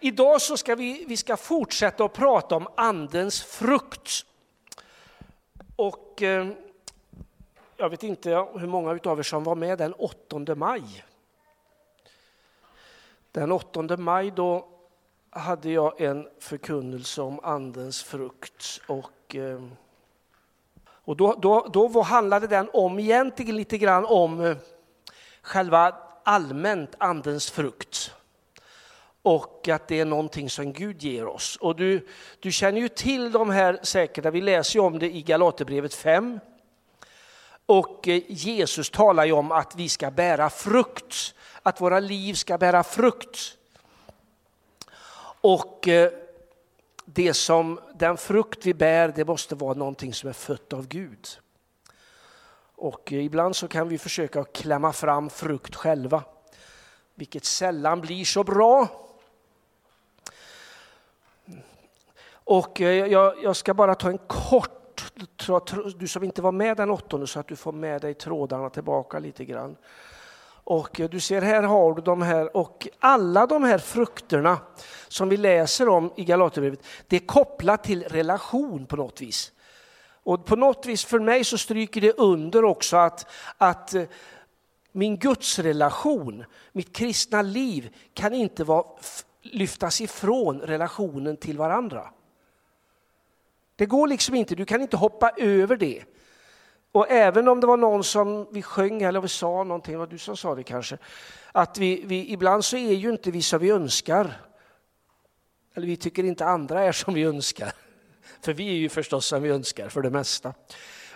idag så ska vi, vi ska fortsätta att prata om andens frukt. Och eh, jag vet inte hur många av er som var med den 8 maj. Den 8 maj då hade jag en förkunnelse om andens frukt. Och, eh, och då, då, då handlade den om egentligen lite grann om eh, själva allmänt andens frukt. Och att det är någonting som Gud ger oss. Och du, du känner ju till de här säkert, vi läser ju om det i Galaterbrevet 5. Och eh, Jesus talar ju om att vi ska bära frukt, att våra liv ska bära frukt. Och eh, det som, den frukt vi bär, det måste vara någonting som är fött av Gud. Och eh, ibland så kan vi försöka klämma fram frukt själva, vilket sällan blir så bra. Och eh, jag, jag ska bara ta en kort, du som inte var med den åttonde, så att du får med dig trådarna tillbaka lite grann. Och eh, du ser här har du de här och alla de här frukterna som vi läser om i Galaterbrevet, det är kopplat till relation på något vis. Och på något vis för mig så stryker det under också att, att eh, min gudsrelation, mitt kristna liv kan inte vara, lyftas ifrån relationen till varandra. Det går liksom inte, du kan inte hoppa över det. Och även om det var någon som vi sjöng eller vi sa någonting, det var du som sa det kanske, att vi, vi, ibland så är ju inte vi som vi önskar. Eller vi tycker inte andra är som vi önskar. För vi är ju förstås som vi önskar för det mesta.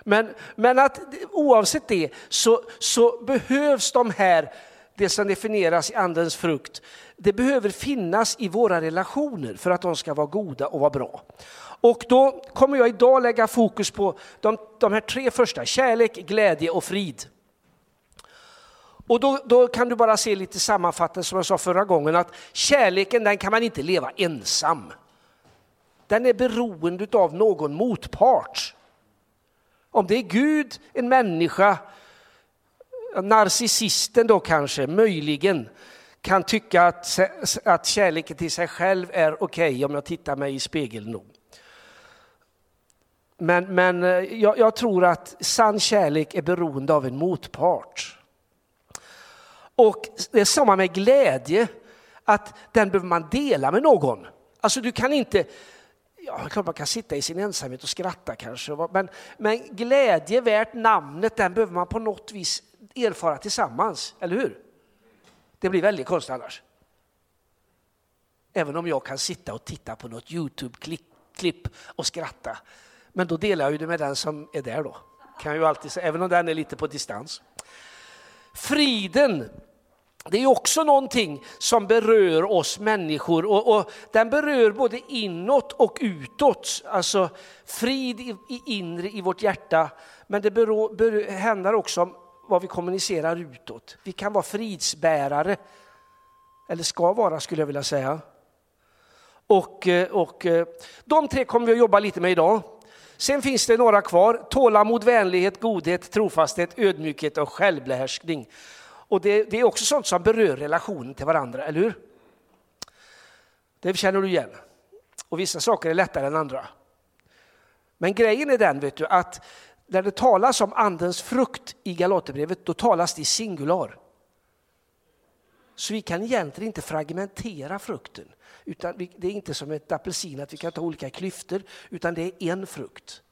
Men, men att oavsett det så, så behövs de här, det som definieras i andens frukt, det behöver finnas i våra relationer för att de ska vara goda och vara bra. Och då kommer jag idag lägga fokus på de, de här tre första, kärlek, glädje och frid. Och då, då, kan du bara se lite sammanfattat som jag sa förra gången att kärleken den kan man inte leva ensam. Den är beroende av någon motpart. Om det är Gud, en människa, narcissisten då kanske, möjligen, kan tycka att, att kärleken till sig själv är okej okay om jag tittar mig i spegeln. Nog. Men, men eh, jag, jag, tror att sann kärlek är beroende av en motpart. Och det är samma med glädje, att den behöver man dela med någon. Alltså du kan inte, ja klart man kan sitta i sin ensamhet och skratta kanske, men, men glädje värt namnet den behöver man på något vis erfara tillsammans, eller hur? Det blir väldigt konstigt annars. Även om jag kan sitta och titta på något Youtube-klipp och skratta. Men då delar jag ju det med den som är där då. Kan ju alltid säga, även om den är lite på distans. Friden, det är också någonting som berör oss människor och, och den berör både inåt och utåt. Alltså frid i, i inre i vårt hjärta, men det beror, beror, händer också om vad vi kommunicerar utåt. Vi kan vara fridsbärare, eller ska vara skulle jag vilja säga. Och, eh, och eh, de tre kommer vi att jobba lite med idag. Sen finns det några kvar, tålamod, vänlighet, godhet, trofasthet, ödmjukhet och självbehärskning. Och det, det är också sånt som berör relationen till varandra, eller hur? Det känner du igen. Och vissa saker är lättare än andra. Men grejen är den vet du, att när det talas om andens frukt i Galaterbrevet, då talas det i singular. Så vi kan egentligen inte fragmentera frukten. Utan det är inte som ett apelsin att vi kan ta olika klyftor, utan det är en frukt.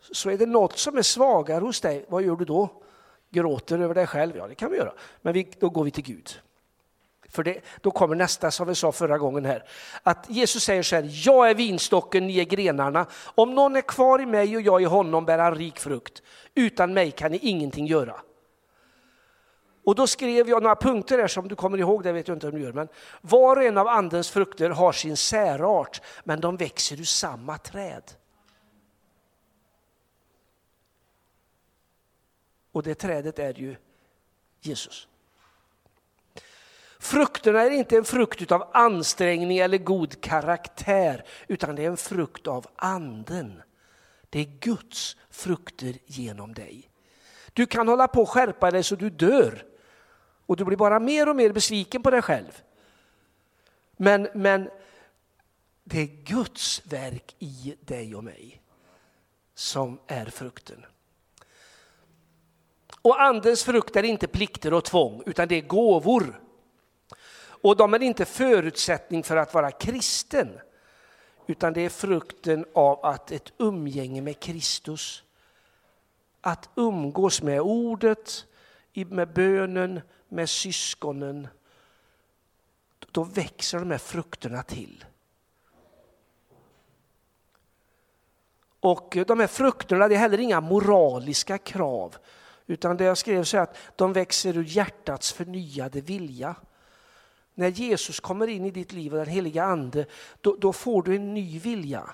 Så är det något som är svagare hos dig, vad gör du då? Gråter över dig själv? Ja, det kan vi göra. Men vi, då går vi till Gud. För det, då kommer nästa som vi sa förra gången här. Att Jesus säger så här, jag är vinstocken, ni är grenarna. Om någon är kvar i mig och jag i honom bär han rik frukt. Utan mig kan ni ingenting göra. Och då skrev jag några punkter här som du kommer ihåg, det vet jag inte om du gör. Men var och en av andens frukter har sin särart, men de växer ur samma träd. Och det trädet är ju Jesus. Frukterna är inte en frukt av ansträngning eller god karaktär, utan det är en frukt av anden. Det är Guds frukter genom dig. Du kan hålla på och skärpa dig så du dör, och du blir bara mer och mer besviken på dig själv. Men, men det är Guds verk i dig och mig som är frukten. Och andens frukt är inte plikter och tvång, utan det är gåvor. Och de är inte förutsättning för att vara kristen, utan det är frukten av att ett umgänge med Kristus. Att umgås med ordet, med bönen, med syskonen. Då växer de här frukterna till. Och de här frukterna det är heller inga moraliska krav. Utan det jag skrev så att de växer ur hjärtats förnyade vilja. När Jesus kommer in i ditt liv och den heliga ande, då, då får du en ny vilja.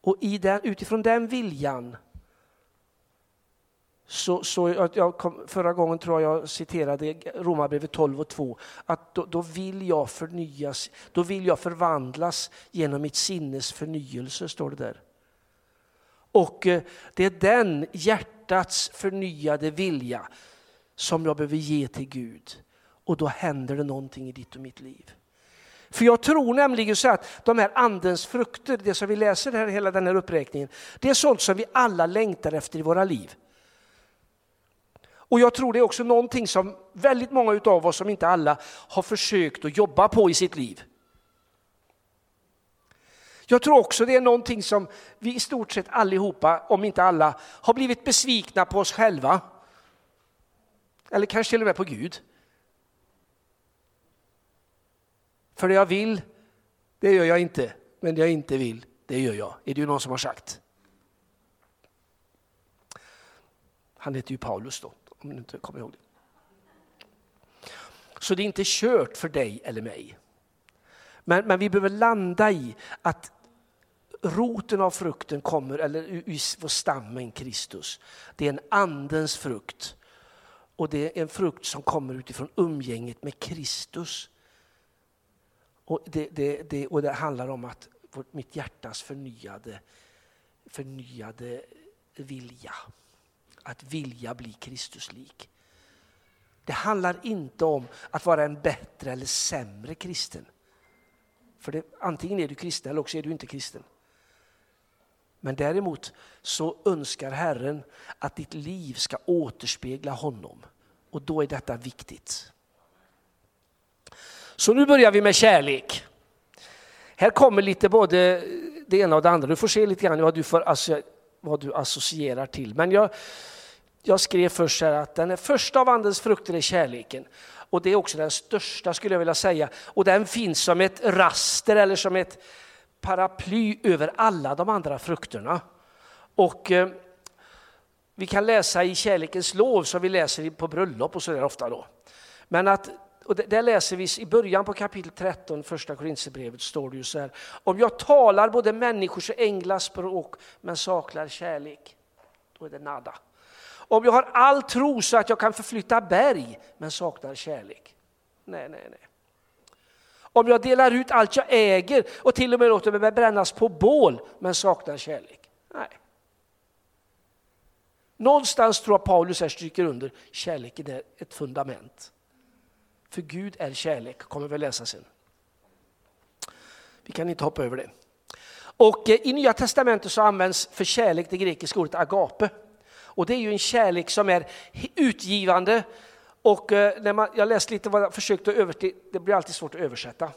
Och i den, utifrån den viljan så, så jag kom, förra gången tror jag jag citerade Romarbrevet 12 och 2, att då, då, vill jag förnyas, då vill jag förvandlas genom mitt sinnes förnyelse, står det där. Och eh, det är den hjärtats förnyade vilja som jag behöver ge till Gud. Och då händer det någonting i ditt och mitt liv. För jag tror nämligen så att de här andens frukter, det som vi läser här, hela den här uppräkningen, det är sånt som vi alla längtar efter i våra liv. Och jag tror det är också någonting som väldigt många av oss, som inte alla, har försökt att jobba på i sitt liv. Jag tror också det är någonting som vi i stort sett allihopa, om inte alla, har blivit besvikna på oss själva. Eller kanske till och med på Gud. För det jag vill, det gör jag inte. Men det jag inte vill, det gör jag. Är det ju någon som har sagt. Han heter ju Paulus då om du inte kommer ihåg det. Så det är inte kört för dig eller mig. Men, men vi behöver landa i att roten av frukten kommer, eller ur stammen Kristus. Det är en andens frukt. Och det är en frukt som kommer utifrån umgänget med Kristus. Och det, det, det, och det handlar om att mitt hjärtas förnyade, förnyade vilja att vilja bli Kristuslik. Det handlar inte om att vara en bättre eller sämre kristen. För det, antingen är du kristen eller också är du inte kristen. Men däremot så önskar Herren att ditt liv ska återspegla honom. Och då är detta viktigt. Så nu börjar vi med kärlek. Här kommer lite både det ena och det andra. Du får se lite grann vad du, får, vad du associerar till. Men jag jag skrev först här att den första av andens frukter är kärleken. Och det är också den största skulle jag vilja säga. Och den finns som ett raster eller som ett paraply över alla de andra frukterna. Och eh, vi kan läsa i kärlekens lov som vi läser på bröllop och så där ofta då. Men att och där läser vi i början på kapitel 13, första Korinthierbrevet, står det ju så här. Om jag talar både människors och änglars språk men saknar kärlek, då är det nada. Om jag har all tro så att jag kan förflytta berg men saknar kärlek. Nej, nej, nej. Om jag delar ut allt jag äger och till och med låter mig brännas på bål men saknar kärlek. Nej. Någonstans tror jag Paulus här stryker under kärleken är ett fundament. För Gud är kärlek, kommer vi läsa sen. Vi kan inte hoppa över det. Och eh, i Nya Testamentet så används för kärlek det grekiska ordet agape. Och det är ju en kärlek som är utgivande. Och eh, när man, jag läste lite vad jag försökte översätta, det blir alltid svårt att översätta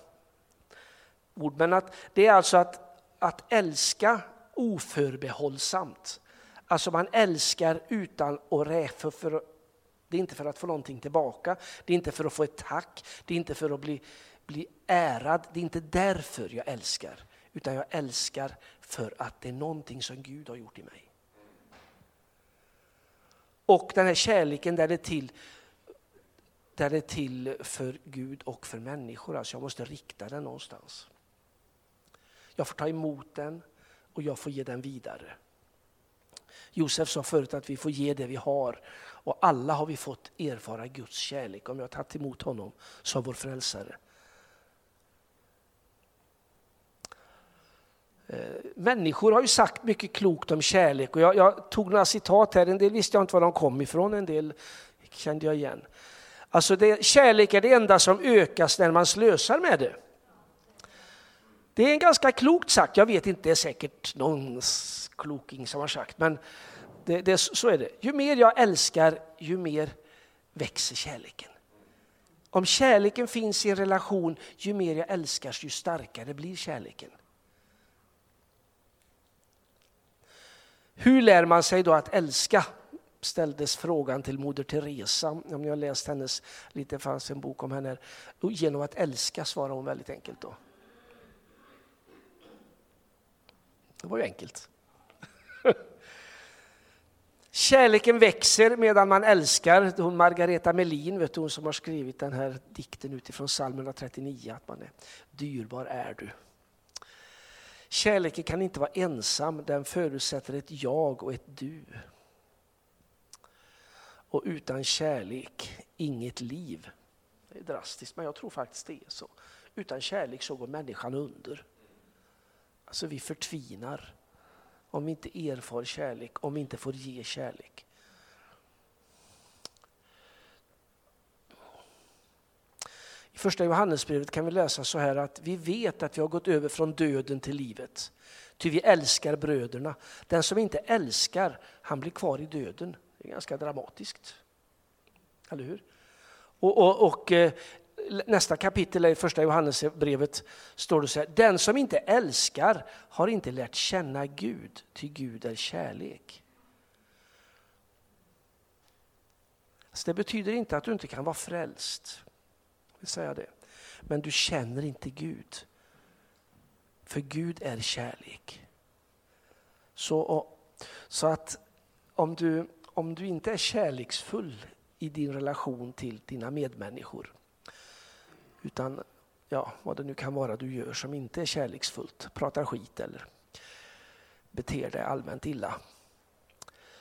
ord, men att det är alltså att, att älska oförbehållsamt. Alltså man älskar utan att räkna för, det är inte för att få någonting tillbaka, det är inte för att få ett tack, det är inte för att bli, bli ärad, det är inte därför jag älskar, utan jag älskar för att det är någonting som Gud har gjort i mig. Och den här kärleken där det är till där det är till för Gud och för människor. Alltså jag måste rikta den någonstans. Jag får ta emot den och jag får ge den vidare. Josef sa förut att vi får ge det vi har och alla har vi fått erfara Guds kärlek om jag har tagit emot honom som vår frälsare. Eh, människor har ju sagt mycket klokt om kärlek och jag, jag, tog några citat här, en del visste jag inte var de kom ifrån, en del kände jag igen. Alltså det, kärlek är det enda som ökas när man slösar med det. Det är en ganska klokt sagt, jag vet inte, det är säkert någon kloking som har sagt, men det, det, så är det. Ju mer jag älskar, ju mer växer kärleken. Om kärleken finns i en relation, ju mer jag älskar, ju starkare blir kärleken. Hur lär man sig då att älska? ställdes frågan till Moder Teresa. Om ni har läst hennes, lite fanns en bok om henne. Genom att älska svarar hon väldigt enkelt då. Det var ju enkelt. Kärleken växer medan man älskar. Hon Margareta Melin, vet du, hon som har skrivit den här dikten utifrån psalm 139, att man är dyrbar är du. Kärleken kan inte vara ensam, den förutsätter ett jag och ett du. Och utan kärlek, inget liv. Det är drastiskt, men jag tror faktiskt det är så. Utan kärlek så går människan under. Alltså vi förtvinar om vi inte erfar kärlek, om vi inte får ge kärlek. Första Johannesbrevet kan vi läsa så här att vi vet att vi har gått över från döden till livet. Ty vi älskar bröderna. Den som inte älskar, han blir kvar i döden. Det är ganska dramatiskt. Eller hur? Och, och, och eh, nästa kapitel i första Johannesbrevet står det så här, den som inte älskar har inte lärt känna Gud, ty Gud är kärlek. Så det betyder inte att du inte kan vara frälst, vill säga det. men du känner inte Gud. För Gud är kärlek. Så, så att om du, om du inte är kärleksfull i din relation till dina medmänniskor utan ja, vad det nu kan vara du gör som inte är kärleksfullt, pratar skit eller beter dig allmänt illa.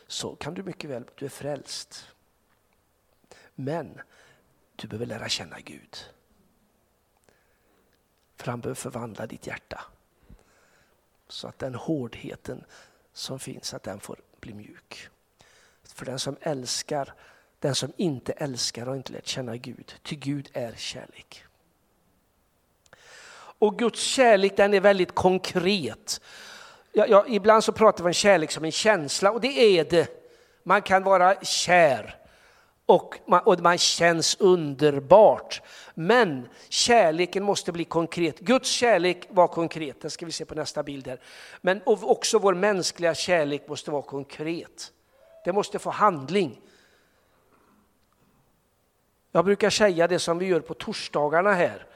Så kan du mycket väl, du är frälst. Men du behöver lära känna Gud. För han behöver förvandla ditt hjärta. Så att den hårdheten som finns, att den får bli mjuk. För den som älskar, den som inte älskar har inte lärt känna Gud, ty Gud är kärlek. Och Guds kärlek den är väldigt konkret. Ja, ja, ibland så pratar vi om kärlek som en känsla och det är det. Man kan vara kär och man, och man känns underbart. Men kärleken måste bli konkret. Guds kärlek var konkret, det ska vi se på nästa bild här. Men också vår mänskliga kärlek måste vara konkret. Det måste få handling. Jag brukar säga det som vi gör på torsdagarna här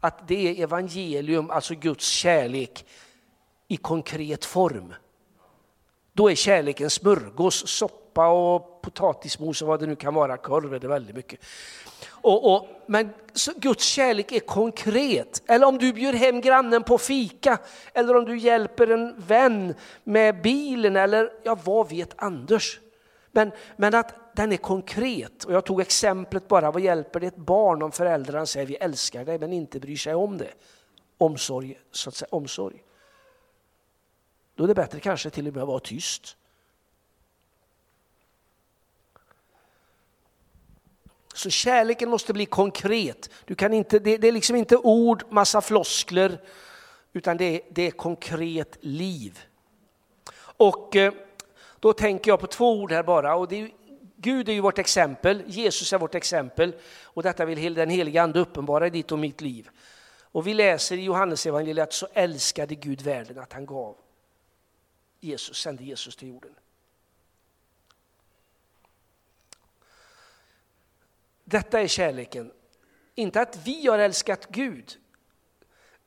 att det är evangelium, alltså Guds kärlek i konkret form. Då är kärleken smörgås, soppa och potatismos och vad det nu kan vara, korv är det väldigt mycket. Och, och, men Guds kärlek är konkret. Eller om du bjuder hem grannen på fika, eller om du hjälper en vän med bilen, eller ja, vad vet Anders? Men, men att den är konkret. Och jag tog exemplet bara, vad hjälper det ett barn om föräldrarna säger vi älskar dig men inte bryr sig om det? Omsorg, så att säga, omsorg. Då är det bättre kanske till och med att vara tyst. Så kärleken måste bli konkret. Du kan inte, det, det är liksom inte ord, massa floskler, utan det är, det är konkret liv. Och eh, då tänker jag på två ord här bara. Och det är, Gud är ju vårt exempel, Jesus är vårt exempel och detta vill den helige Ande uppenbara i ditt och mitt liv. Och vi läser i Johannes evangeliet att så älskade Gud världen att han gav Jesus, sände Jesus till jorden. Detta är kärleken. Inte att vi har älskat Gud,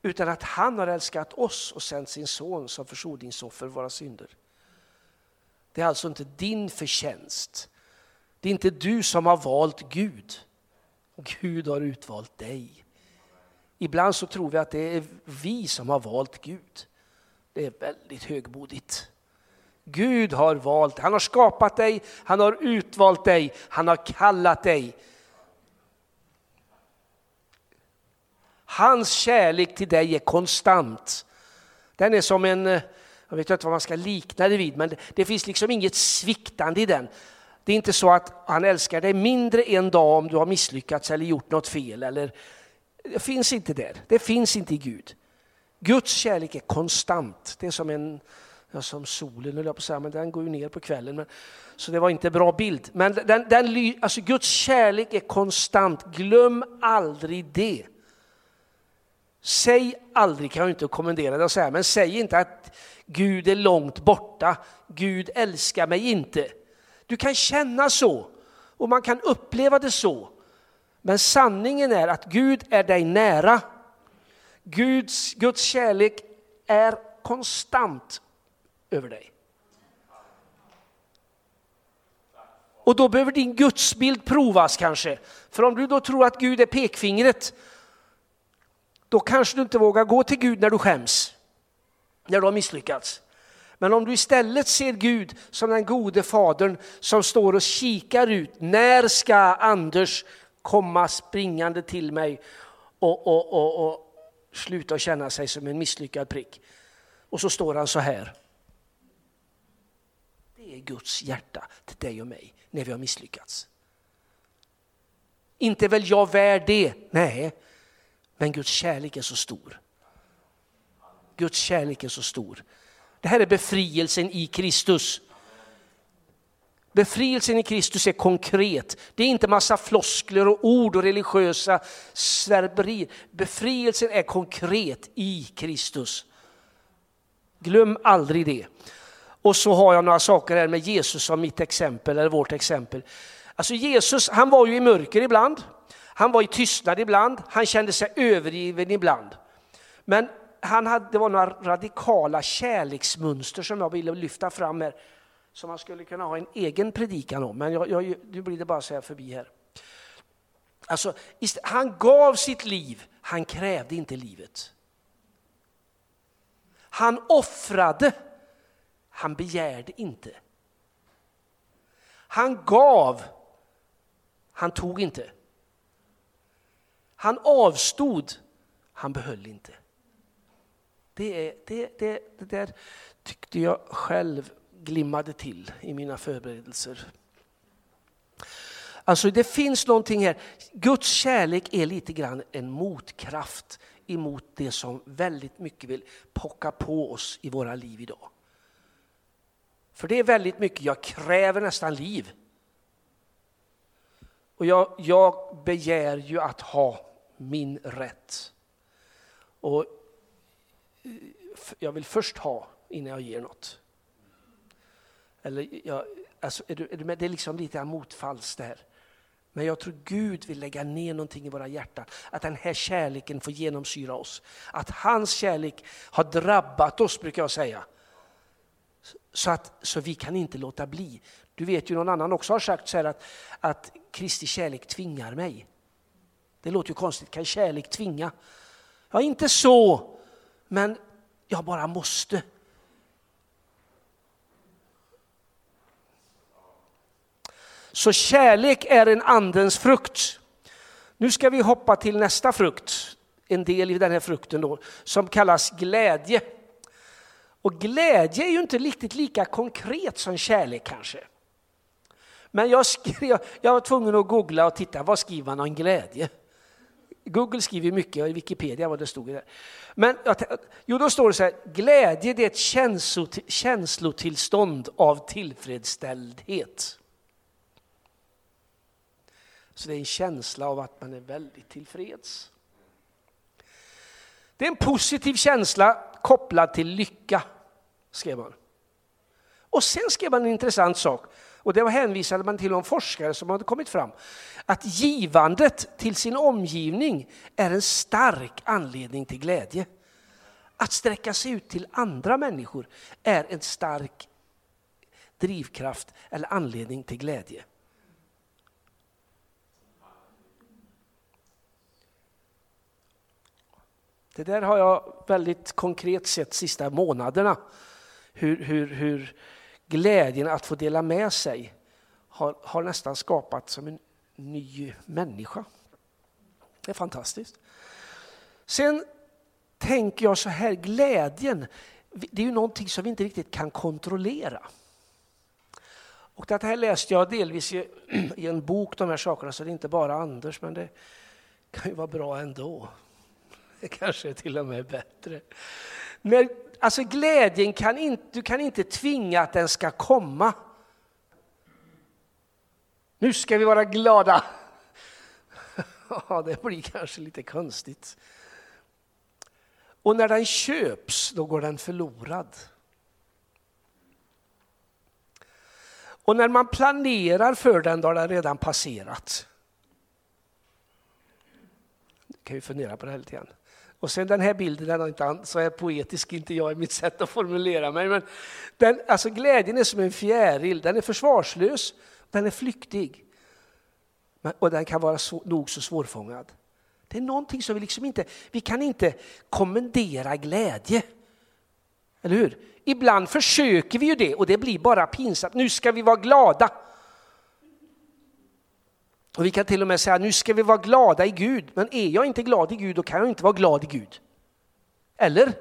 utan att han har älskat oss och sänt sin son som försoningsoffer för våra synder. Det är alltså inte din förtjänst. Det är inte du som har valt Gud. Gud har utvalt dig. Ibland så tror vi att det är vi som har valt Gud. Det är väldigt högmodigt. Gud har valt, han har skapat dig, han har utvalt dig, han har kallat dig. Hans kärlek till dig är konstant. Den är som en, eh, jag vet inte vad man ska likna det vid, men det finns liksom inget sviktande i den. Det är inte så att han älskar dig mindre en dag om du har misslyckats eller gjort något fel. Eller, det finns inte där. Det finns inte i Gud. Guds kärlek är konstant. Det är som, en, ja, som solen, höll jag på att säga, men den går ju ner på kvällen. Men, så det var inte en bra bild. Men den, den, alltså Guds kärlek är konstant. Glöm aldrig det. Säg aldrig, kan jag inte kommendera dig att säga, men säg inte att Gud är långt borta, Gud älskar mig inte. Du kan känna så och man kan uppleva det så. Men sanningen är att Gud är dig nära. Guds, Guds kärlek är konstant över dig. Och då behöver din gudsbild provas kanske. För om du då tror att Gud är pekfingret, då kanske du inte vågar gå till Gud när du skäms, när du har misslyckats. Men om du istället ser Gud som den gode fadern som står och kikar ut, när ska Anders komma springande till mig och, och, och, och sluta känna sig som en misslyckad prick? Och så står han så här. Det är Guds hjärta till dig och mig när vi har misslyckats. Inte väl jag värd det? Nej, men Guds kärlek är så stor. Guds kärlek är så stor. Det här är befrielsen i Kristus. Befrielsen i Kristus är konkret. Det är inte massa floskler och ord och religiösa svärberier. Befrielsen är konkret i Kristus. Glöm aldrig det. Och så har jag några saker här med Jesus som mitt exempel, eller vårt exempel. Alltså Jesus, han var ju i mörker ibland. Han var i tystnad ibland, han kände sig övergiven ibland. Men han hade, det var några radikala kärleksmönster som jag ville lyfta fram här, som man skulle kunna ha en egen predikan om, men jag, jag, nu blir det bara så här förbi här. Alltså, han gav sitt liv, han krävde inte livet. Han offrade, han begärde inte. Han gav, han tog inte. Han avstod, han behöll inte. Det, är, det, det, det där tyckte jag själv glimmade till i mina förberedelser. Alltså det finns någonting här. Guds kärlek är lite grann en motkraft emot det som väldigt mycket vill pocka på oss i våra liv idag. För det är väldigt mycket, jag kräver nästan liv. Och jag, jag begär ju att ha min rätt. Och jag vill först ha innan jag ger något. Eller jag, alltså, är du, är du med? Det är liksom lite motfalls det här. Men jag tror Gud vill lägga ner någonting i våra hjärtan. Att den här kärleken får genomsyra oss. Att hans kärlek har drabbat oss, brukar jag säga. Så, att, så vi kan inte låta bli. Du vet ju någon annan också har sagt så här att, att Kristi kärlek tvingar mig. Det låter ju konstigt, kan kärlek tvinga? Ja, inte så, men jag bara måste. Så kärlek är en andens frukt. Nu ska vi hoppa till nästa frukt, en del i den här frukten då, som kallas glädje. Och glädje är ju inte riktigt lika konkret som kärlek kanske. Men jag, skrev, jag var tvungen att googla och titta, vad skriver man om glädje? Google skriver mycket, och Wikipedia vad det stod där. Men jo, då står det så här, glädje det är ett känslotillstånd av tillfredsställdhet. Så det är en känsla av att man är väldigt tillfreds. Det är en positiv känsla kopplad till lycka, skrev man. Och sen skrev man en intressant sak. Och det hänvisade man till de forskare som hade kommit fram. Att givandet till sin omgivning är en stark anledning till glädje. Att sträcka sig ut till andra människor är en stark drivkraft eller anledning till glädje. Det där har jag väldigt konkret sett de sista månaderna. Hur, hur, hur glädjen att få dela med sig har, har nästan skapat som en ny människa. Det är fantastiskt. Sen tänker jag så här, glädjen, det är ju någonting som vi inte riktigt kan kontrollera. Och det här läste jag delvis i, i en bok, de här sakerna, så det är inte bara Anders, men det kan ju vara bra ändå. Det kanske är till och med bättre. När alltså glädjen kan inte, du kan inte tvinga att den ska komma. Nu ska vi vara glada. Ja, det blir kanske lite konstigt. Och när den köps, då går den förlorad. Och när man planerar för den, då har den redan passerat. Du kan ju fundera på det här lite grann. Och sen den här bilden, den är inte så är poetisk inte jag i mitt sätt att formulera mig. Men den, alltså glädjen är som en fjäril, den är försvarslös, den är flyktig. Och den kan vara så, nog så svårfångad. Det är någonting som vi liksom inte, vi kan inte kommendera glädje. Eller hur? Ibland försöker vi ju det och det blir bara pinsamt. Nu ska vi vara glada. Och vi kan till och med säga nu ska vi vara glada i Gud. Men är jag inte glad i Gud då kan jag inte vara glad i Gud. Eller?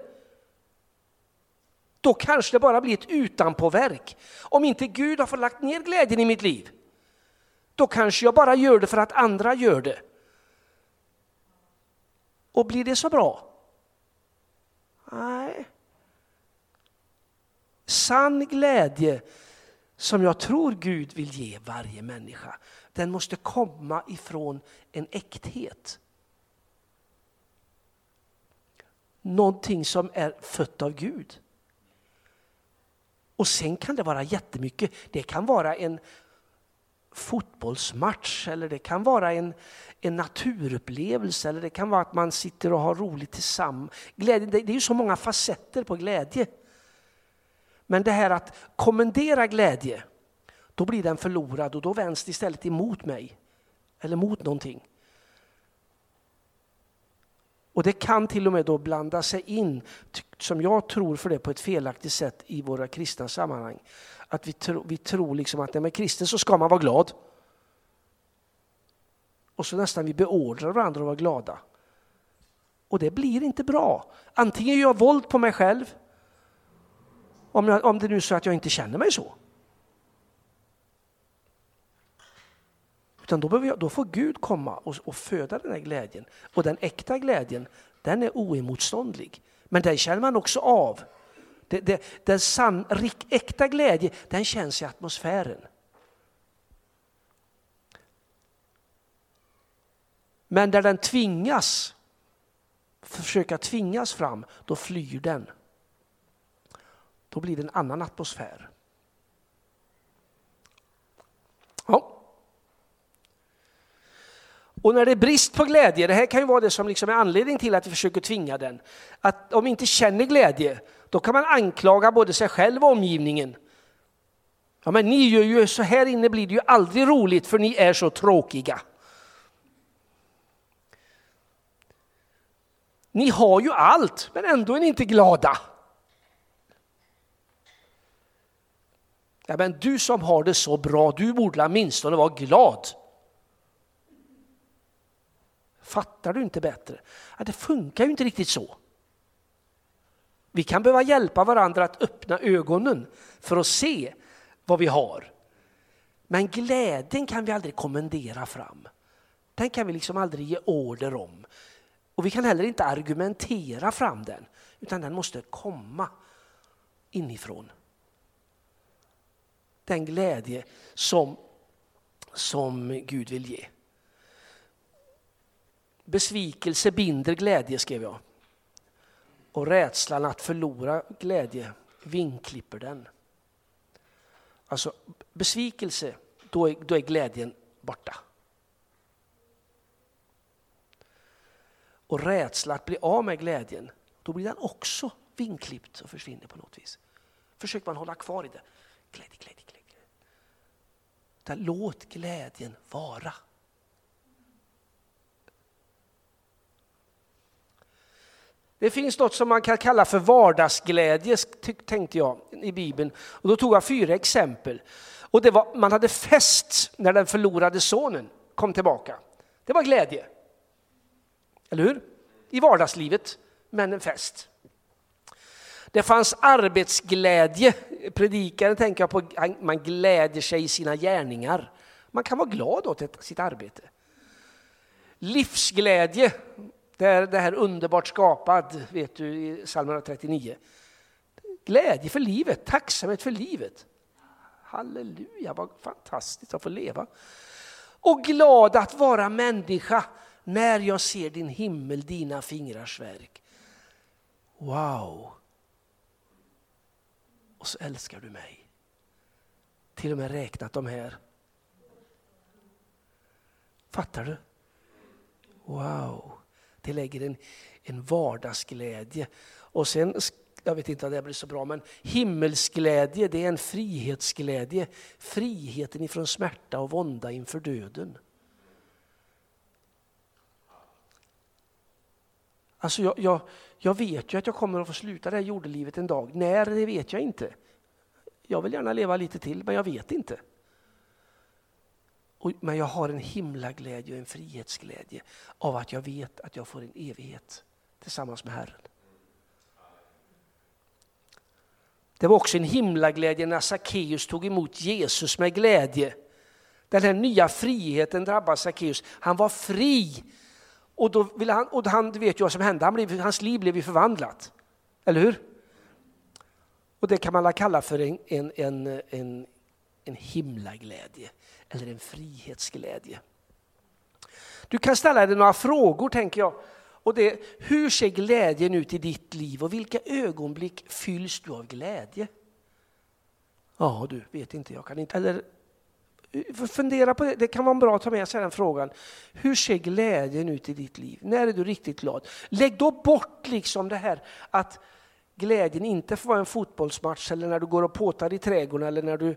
Då kanske det bara blir ett utanpåverk. Om inte Gud har fått lagt ner glädjen i mitt liv, då kanske jag bara gör det för att andra gör det. Och blir det så bra? Nej. Sann glädje som jag tror Gud vill ge varje människa, den måste komma ifrån en äkthet. Någonting som är fött av Gud. Och sen kan det vara jättemycket. Det kan vara en fotbollsmatch eller det kan vara en, en naturupplevelse eller det kan vara att man sitter och har roligt tillsammans. Glädje, det, det är ju så många facetter på glädje. Men det här att kommendera glädje, då blir den förlorad och då vänds det istället emot mig. Eller mot någonting. Och det kan till och med då blanda sig in, som jag tror för det på ett felaktigt sätt i våra kristna sammanhang. Att vi, tro, vi tror liksom att med kristen så ska man vara glad. Och så nästan vi beordrar varandra att vara glada. Och det blir inte bra. Antingen gör jag våld på mig själv, om, jag, om det nu är så att jag inte känner mig så. Utan då, jag, då får Gud komma och, och, föda den här glädjen. Och den äkta glädjen, den är oemotståndlig. Men den känner man också av. Det, det, den san, rik, äkta glädje, den känns i atmosfären. Men där den tvingas, försöka tvingas fram, då flyr den. Då blir det en annan atmosfär. Ja. Och när det är brist på glädje, det här kan ju vara det som liksom är anledning till att vi försöker tvinga den. Att om vi inte känner glädje, då kan man anklaga både sig själv och omgivningen. Ja, men ni gör ju så här inne blir det ju aldrig roligt för ni är så tråkiga. Ni har ju allt, men ändå är ni inte glada. Ja, men du som har det så bra, du borde åtminstone vara glad. Fattar du inte bättre? Ja, det funkar ju inte riktigt så. Vi kan behöva hjälpa varandra att öppna ögonen för att se vad vi har. Men glädjen kan vi aldrig kommendera fram. Den kan vi liksom aldrig ge order om. Och vi kan heller inte argumentera fram den, utan den måste komma inifrån den glädje som, som Gud vill ge. Besvikelse binder glädje, skrev jag. Och rädslan att förlora glädje vinklipper den. Alltså besvikelse, då är, då är glädjen borta. Och rädsla att bli av med glädjen, då blir den också vinklippt och försvinner på något vis. Försöker man hålla kvar i det. Glädje, glädje, glädje. låt glädjen vara. Det finns något som man kan kalla för vardagsglädje, tänkte jag i Bibeln. Och då tog jag fyra exempel. Och det var, man hade fest när den förlorade sonen kom tillbaka. Det var glädje. Eller hur? I vardagslivet, men en fest. Det fanns arbetsglädje. Predikaren tänker jag på, man glädjer sig i sina gärningar. Man kan vara glad åt sitt arbete. Livsglädje, det är det här underbart skapad, vet du i psalm 139. Glädje för livet, tacksamhet för livet. Halleluja, vad fantastiskt att få leva. Och glad att vara människa när jag ser din himmel, dina fingrars verk. Wow! Och så älskar du mig. Till och med räknat de här. Fattar du? Wow! Det lägger en, en vardagsglädje. Och sen, jag vet inte om det blir så bra, men himmelsglädje det är en frihetsglädje. Friheten ifrån smärta och vånda inför döden. Alltså jag, jag, jag vet ju att jag kommer att få sluta det här jordelivet en dag. När, det vet jag inte. Jag vill gärna leva lite till, men jag vet inte. Och, men jag har en himla glädje och en frihetsglädje av att jag vet att jag får en evighet tillsammans med Herren. Det var också en himla glädje när Sackeus tog emot Jesus med glädje. Den här nya friheten drabbade Sackeus. Han var fri och, då ville han, och han vet ju vad som hände, han blev, hans liv blev ju förvandlat. Eller hur? Och det kan man kalla för en, en, en, en, en himlaglädje eller en frihetsglädje. Du kan ställa dig några frågor tänker jag. Och det, hur ser glädjen ut i ditt liv och vilka ögonblick fylls du av glädje? Ja du, vet inte, jag kan inte. heller eh, Fundera på det, det kan vara bra att ta med sig den frågan. Hur ser glädjen ut i ditt liv? När är du riktigt glad? Lägg då bort liksom det här att glädjen inte får vara en fotbollsmatch eller när du går och påtar i trädgården eller när du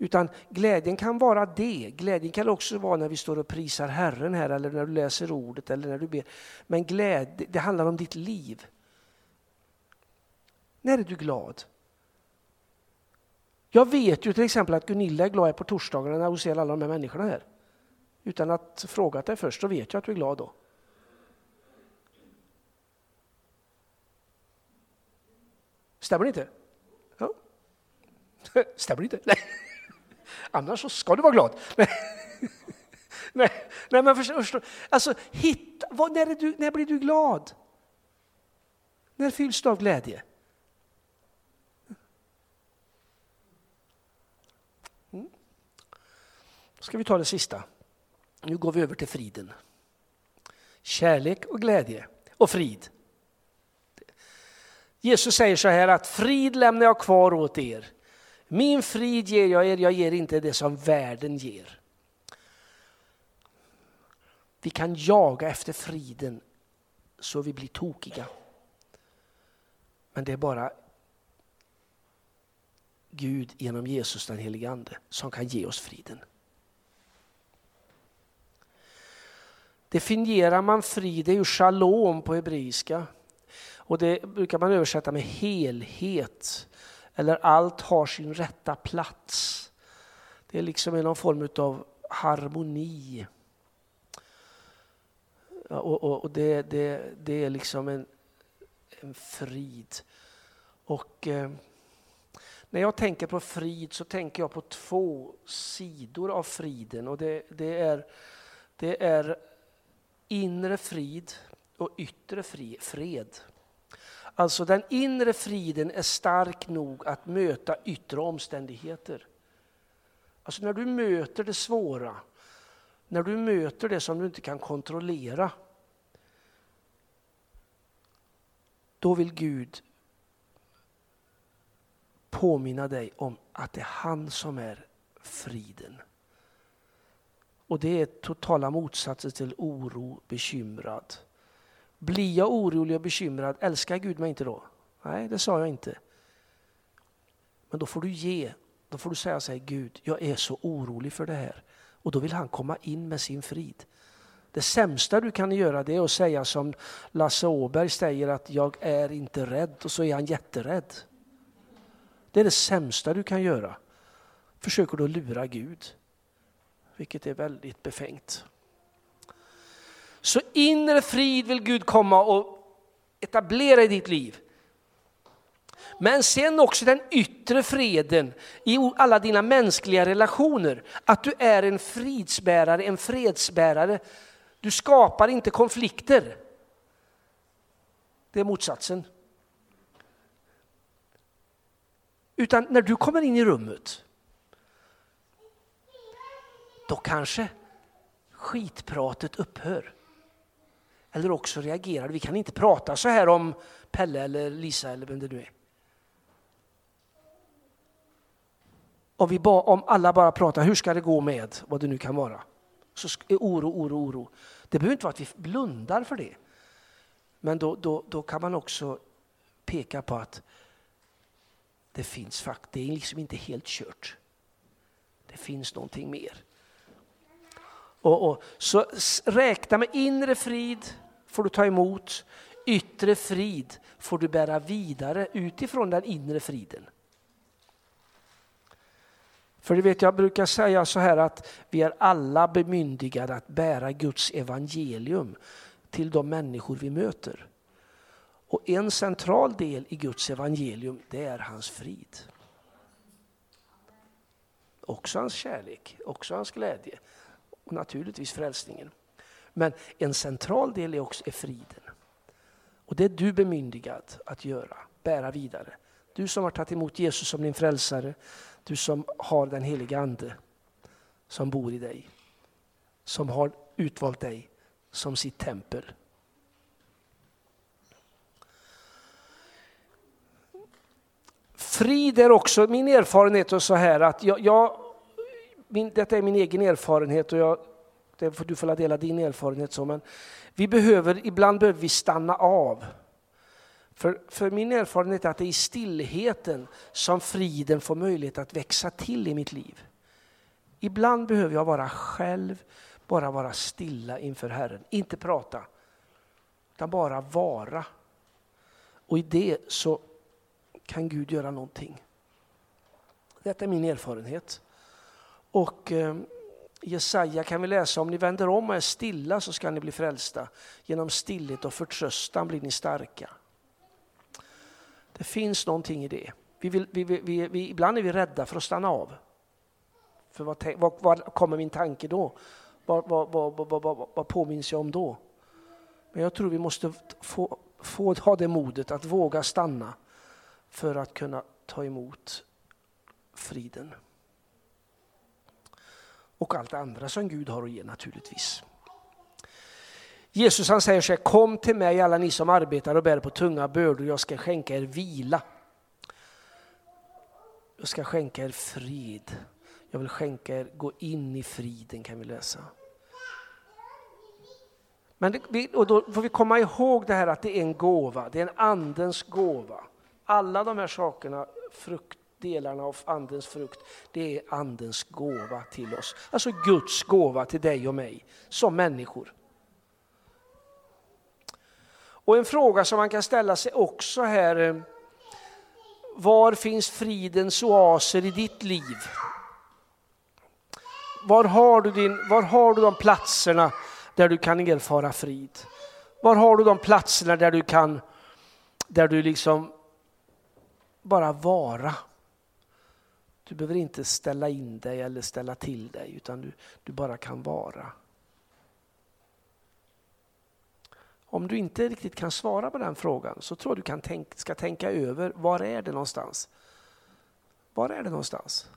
utan glädjen kan vara det. Glädjen kan också vara när vi står och prisar Herren här eller när du läser ordet eller när du ber. Men glädje, det handlar om ditt liv. När är du glad? Jag vet ju till exempel att Gunilla är glad på torsdagarna när hon ser alla de här människorna här. Utan att fråga dig först, så vet jag att du är glad då. Stämmer det inte? Ja. Stämmer det inte? Nej. Annars så ska du vara glad. Nej, nej, nej men förstå, alltså, hitta, vad, när, du, när blir du glad? När fylls du av glädje? Mm. ska vi ta det sista. Nu går vi över till friden. Kärlek och glädje och frid. Jesus säger så här att frid lämnar jag kvar åt er. Min frid ger jag er, jag ger inte det som världen ger. Vi kan jaga efter friden så vi blir tokiga. Men det är bara Gud genom Jesus den helige Ande som kan ge oss friden. Definierar man frid, det är ju shalom på hebreiska. Och det brukar man översätta med helhet. Eller allt har sin rätta plats. Det är liksom någon form av harmoni. Och, och, och det, det, det, är liksom en, en frid. Och eh, när jag tänker på frid så tänker jag på två sidor av friden. Och det, det är, det är inre frid och yttre fred. Alltså den inre friden är stark nog att möta yttre omständigheter. Alltså när du möter det svåra, när du möter det som du inte kan kontrollera. Då vill Gud påminna dig om att det är han som är friden. Och det är totala motsatser till oro, bekymrad. Blir jag orolig och bekymrad, älskar Gud mig inte då? Nej, det sa jag inte. Men då får du ge, då får du säga så här, Gud, jag är så orolig för det här. Och då vill han komma in med sin frid. Det sämsta du kan göra det är att säga som Lasse Åberg säger att jag är inte rädd och så är han jätterädd. Det är det sämsta du kan göra. Försöker du lura Gud vilket är väldigt befängt. Så inre frid vill Gud komma och etablera i ditt liv. Men sen också den yttre freden i alla dina mänskliga relationer. Att du är en fridsbärare, en fredsbärare. Du skapar inte konflikter. Det är motsatsen. Utan när du kommer in i rummet, då kanske skitpratet upphör. Eller också reagerar Vi kan inte prata så här om Pelle eller Lisa eller vem det nu är. Om, vi ba, om alla bara pratar, hur ska det gå med vad det nu kan vara? Så är oro, oro, oro. Det behöver inte vara att vi blundar för det. Men då, då, då kan man också peka på att det finns faktiskt, det är liksom inte helt kört. Det finns någonting mer. Och, och, så räkna med inre frid får du ta emot, yttre frid får du bära vidare utifrån den inre friden. För du vet, jag brukar säga så här att vi är alla bemyndigade att bära Guds evangelium till de människor vi möter. Och en central del i Guds evangelium, det är hans frid. Också hans kärlek, också hans glädje och naturligtvis frälsningen. Men en central del är också är friden. Och det är du bemyndigad att göra, bära vidare. Du som har tagit emot Jesus som din frälsare, du som har den heliga Ande som bor i dig, som har utvalt dig som sitt tempel. Frid är också min erfarenhet och så här att jag, jag min, detta är min egen erfarenhet och jag, det får du får dela din erfarenhet så, men vi behöver, ibland behöver vi stanna av. För, för min erfarenhet är att det är i stillheten som friden får möjlighet att växa till i mitt liv. Ibland behöver jag vara själv, bara vara stilla inför Herren. Inte prata, utan bara vara. Och i det så kan Gud göra någonting. Detta är min erfarenhet. Och eh, Jesaja kan vi läsa, om ni vänder om och är stilla så ska ni bli frälsta. Genom stillhet och förtröstan blir ni starka. Det finns någonting i det. Vi vill, vi, vi, vi, ibland är vi rädda för att stanna av. För vad, vad, vad kommer min tanke då? Vad, vad, vad, vad, vad påminns jag om då? Men jag tror vi måste få, få ha det modet att våga stanna för att kunna ta emot friden. Och allt andra som Gud har att ge naturligtvis. Jesus han säger så här, kom till mig alla ni som arbetar och bär på tunga bördor, jag ska skänka er vila. Jag ska skänka er frid. Jag vill skänka er, gå in i friden kan vi läsa. Men det, och då får vi komma ihåg det här att det är en gåva, det är en andens gåva. Alla de här sakerna, frukt, delarna av andens frukt, det är andens gåva till oss. Alltså Guds gåva till dig och mig som människor. Och en fråga som man kan ställa sig också här, eh, var finns fridens oaser i ditt liv? Var har du, din, var har du de platserna där du kan erfara frid? Var har du de platserna där du kan, där du liksom bara vara? Du behöver inte ställa in dig eller ställa till dig utan du, du bara kan vara. Om du inte riktigt kan svara på den frågan så tror jag du kan tänk, ska tänka över var är det någonstans? Var är det någonstans?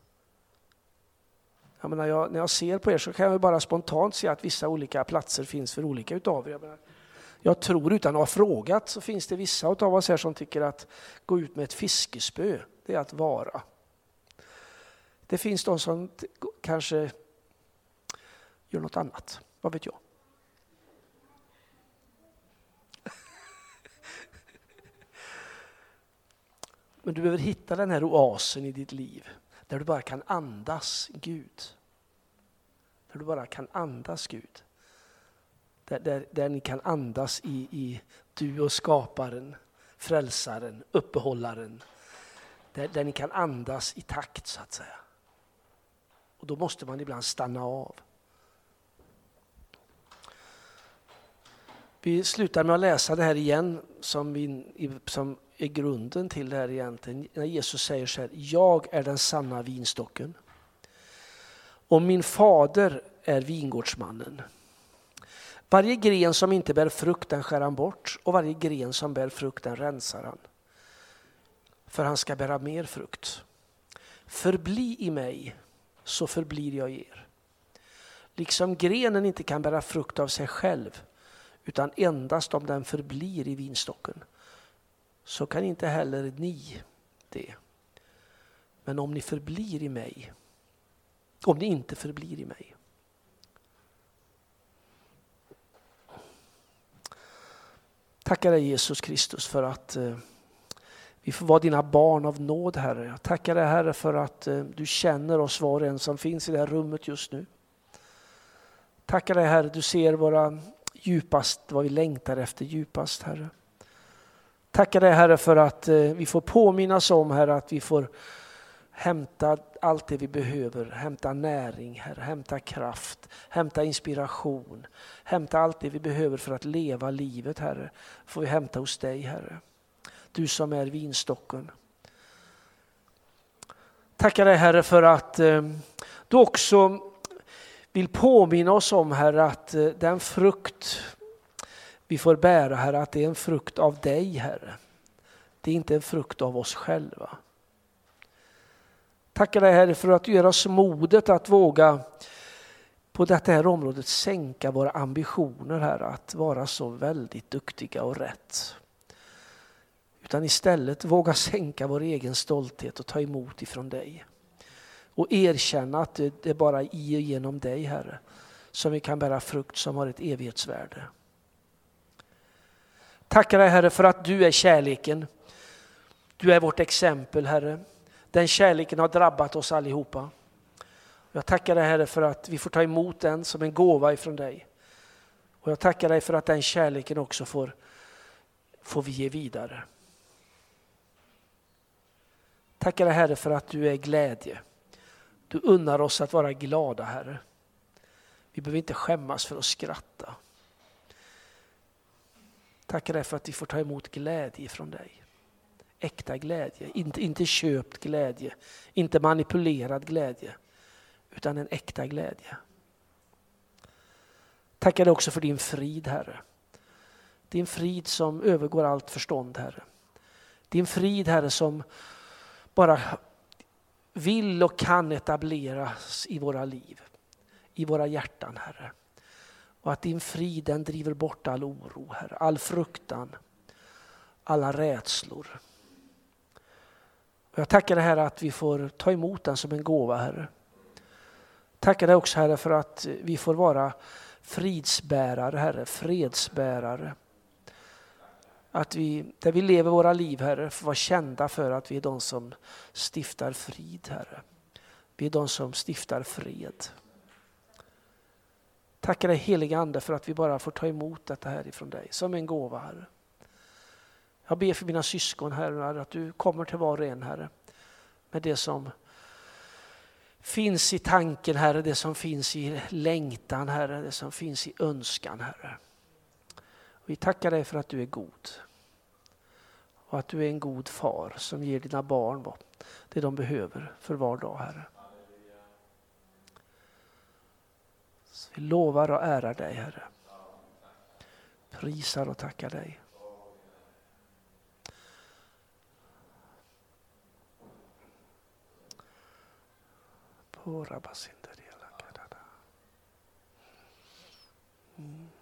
Jag menar, jag, när jag ser på er så kan jag bara spontant se att vissa olika platser finns för olika utav er. Jag, menar, jag tror utan att ha frågat så finns det vissa utav oss här som tycker att gå ut med ett fiskespö, det är att vara. Det finns de som kanske gör något annat, vad vet jag. Men du behöver hitta den här oasen i ditt liv där du bara kan andas Gud. Där du bara kan andas Gud. Där, där, där ni kan andas i, i du och skaparen, frälsaren, uppehållaren. Där, där ni kan andas i takt så att säga. Och då måste man ibland stanna av. Vi slutar med att läsa det här igen som, vi, som är grunden till det här egentligen. När Jesus säger så här, jag är den sanna vinstocken. Och min fader är vingårdsmannen. Varje gren som inte bär frukt den skär han bort och varje gren som bär frukt den rensar han. För han ska bära mer frukt. Förbli i mig så förblir jag i er. Liksom grenen inte kan bära frukt av sig själv utan endast om den förblir i vinstocken så kan inte heller ni det. Men om ni förblir i mig, om ni inte förblir i mig. Tackar dig Jesus Kristus för att eh, vi får vara dina barn av nåd Herre. Jag tackar dig Herre för att eh, du känner oss var och en som finns i det här rummet just nu. Tackar dig Herre, du ser våra djupast, vad vi längtar efter djupast Herre. Tackar dig Herre för att eh, vi får påminnas om Herre att vi får hämta allt det vi behöver, hämta näring, Herre, hämta kraft, hämta inspiration, hämta allt det vi behöver för att leva livet Herre, får vi hämta hos dig Herre. Du som är vinstocken. Tackar dig Herre för att eh, du också vill påminna oss om Herre att eh, den frukt vi får bära Herre, att det är en frukt av dig Herre. Det är inte en frukt av oss själva. Tackar dig Herre för att du ger oss modet att våga på detta här området sänka våra ambitioner Herre, att vara så väldigt duktiga och rätt. Utan istället våga sänka vår egen stolthet och ta emot ifrån dig. Och erkänna att det är bara i och genom dig Herre som vi kan bära frukt som har ett evighetsvärde. Tackar dig Herre för att du är kärleken. Du är vårt exempel Herre. Den kärleken har drabbat oss allihopa. Jag tackar dig Herre för att vi får ta emot den som en gåva ifrån dig. Och jag tackar dig för att den kärleken också får, får vi ge vidare. Tackar dig Herre för att du är glädje. Du unnar oss att vara glada Herre. Vi behöver inte skämmas för att skratta. Tackar dig för att vi får ta emot glädje från dig. Äkta glädje, inte, inte köpt glädje, inte manipulerad glädje, utan en äkta glädje. Tackar dig också för din frid Herre. Din frid som övergår allt förstånd Herre. Din frid Herre som bara vill och kan etableras i våra liv, i våra hjärtan Herre. Och att din frid den driver bort all oro, Herre, all fruktan, alla rädslor. Och jag tackar dig Herre att vi får ta emot den som en gåva Herre. Tackar dig också Herre för att vi får vara fridsbärare Herre, fredsbärare. Att vi, där vi lever våra liv Herre, får vara kända för att vi är de som stiftar frid Herre. Vi är de som stiftar fred. Tackar dig heliga Ande för att vi bara får ta emot detta här ifrån dig som en gåva Herre. Jag ber för mina syskon Herre att du kommer till var och en Herre med det som finns i tanken Herre, det som finns i längtan Herre, det som finns i önskan Herre. Vi tackar dig för att du är god. Och att du är en god far som ger dina barn det de behöver för var dag Herre. Så vi lovar och ärar dig Herre. Prisar och tackar dig. Mm.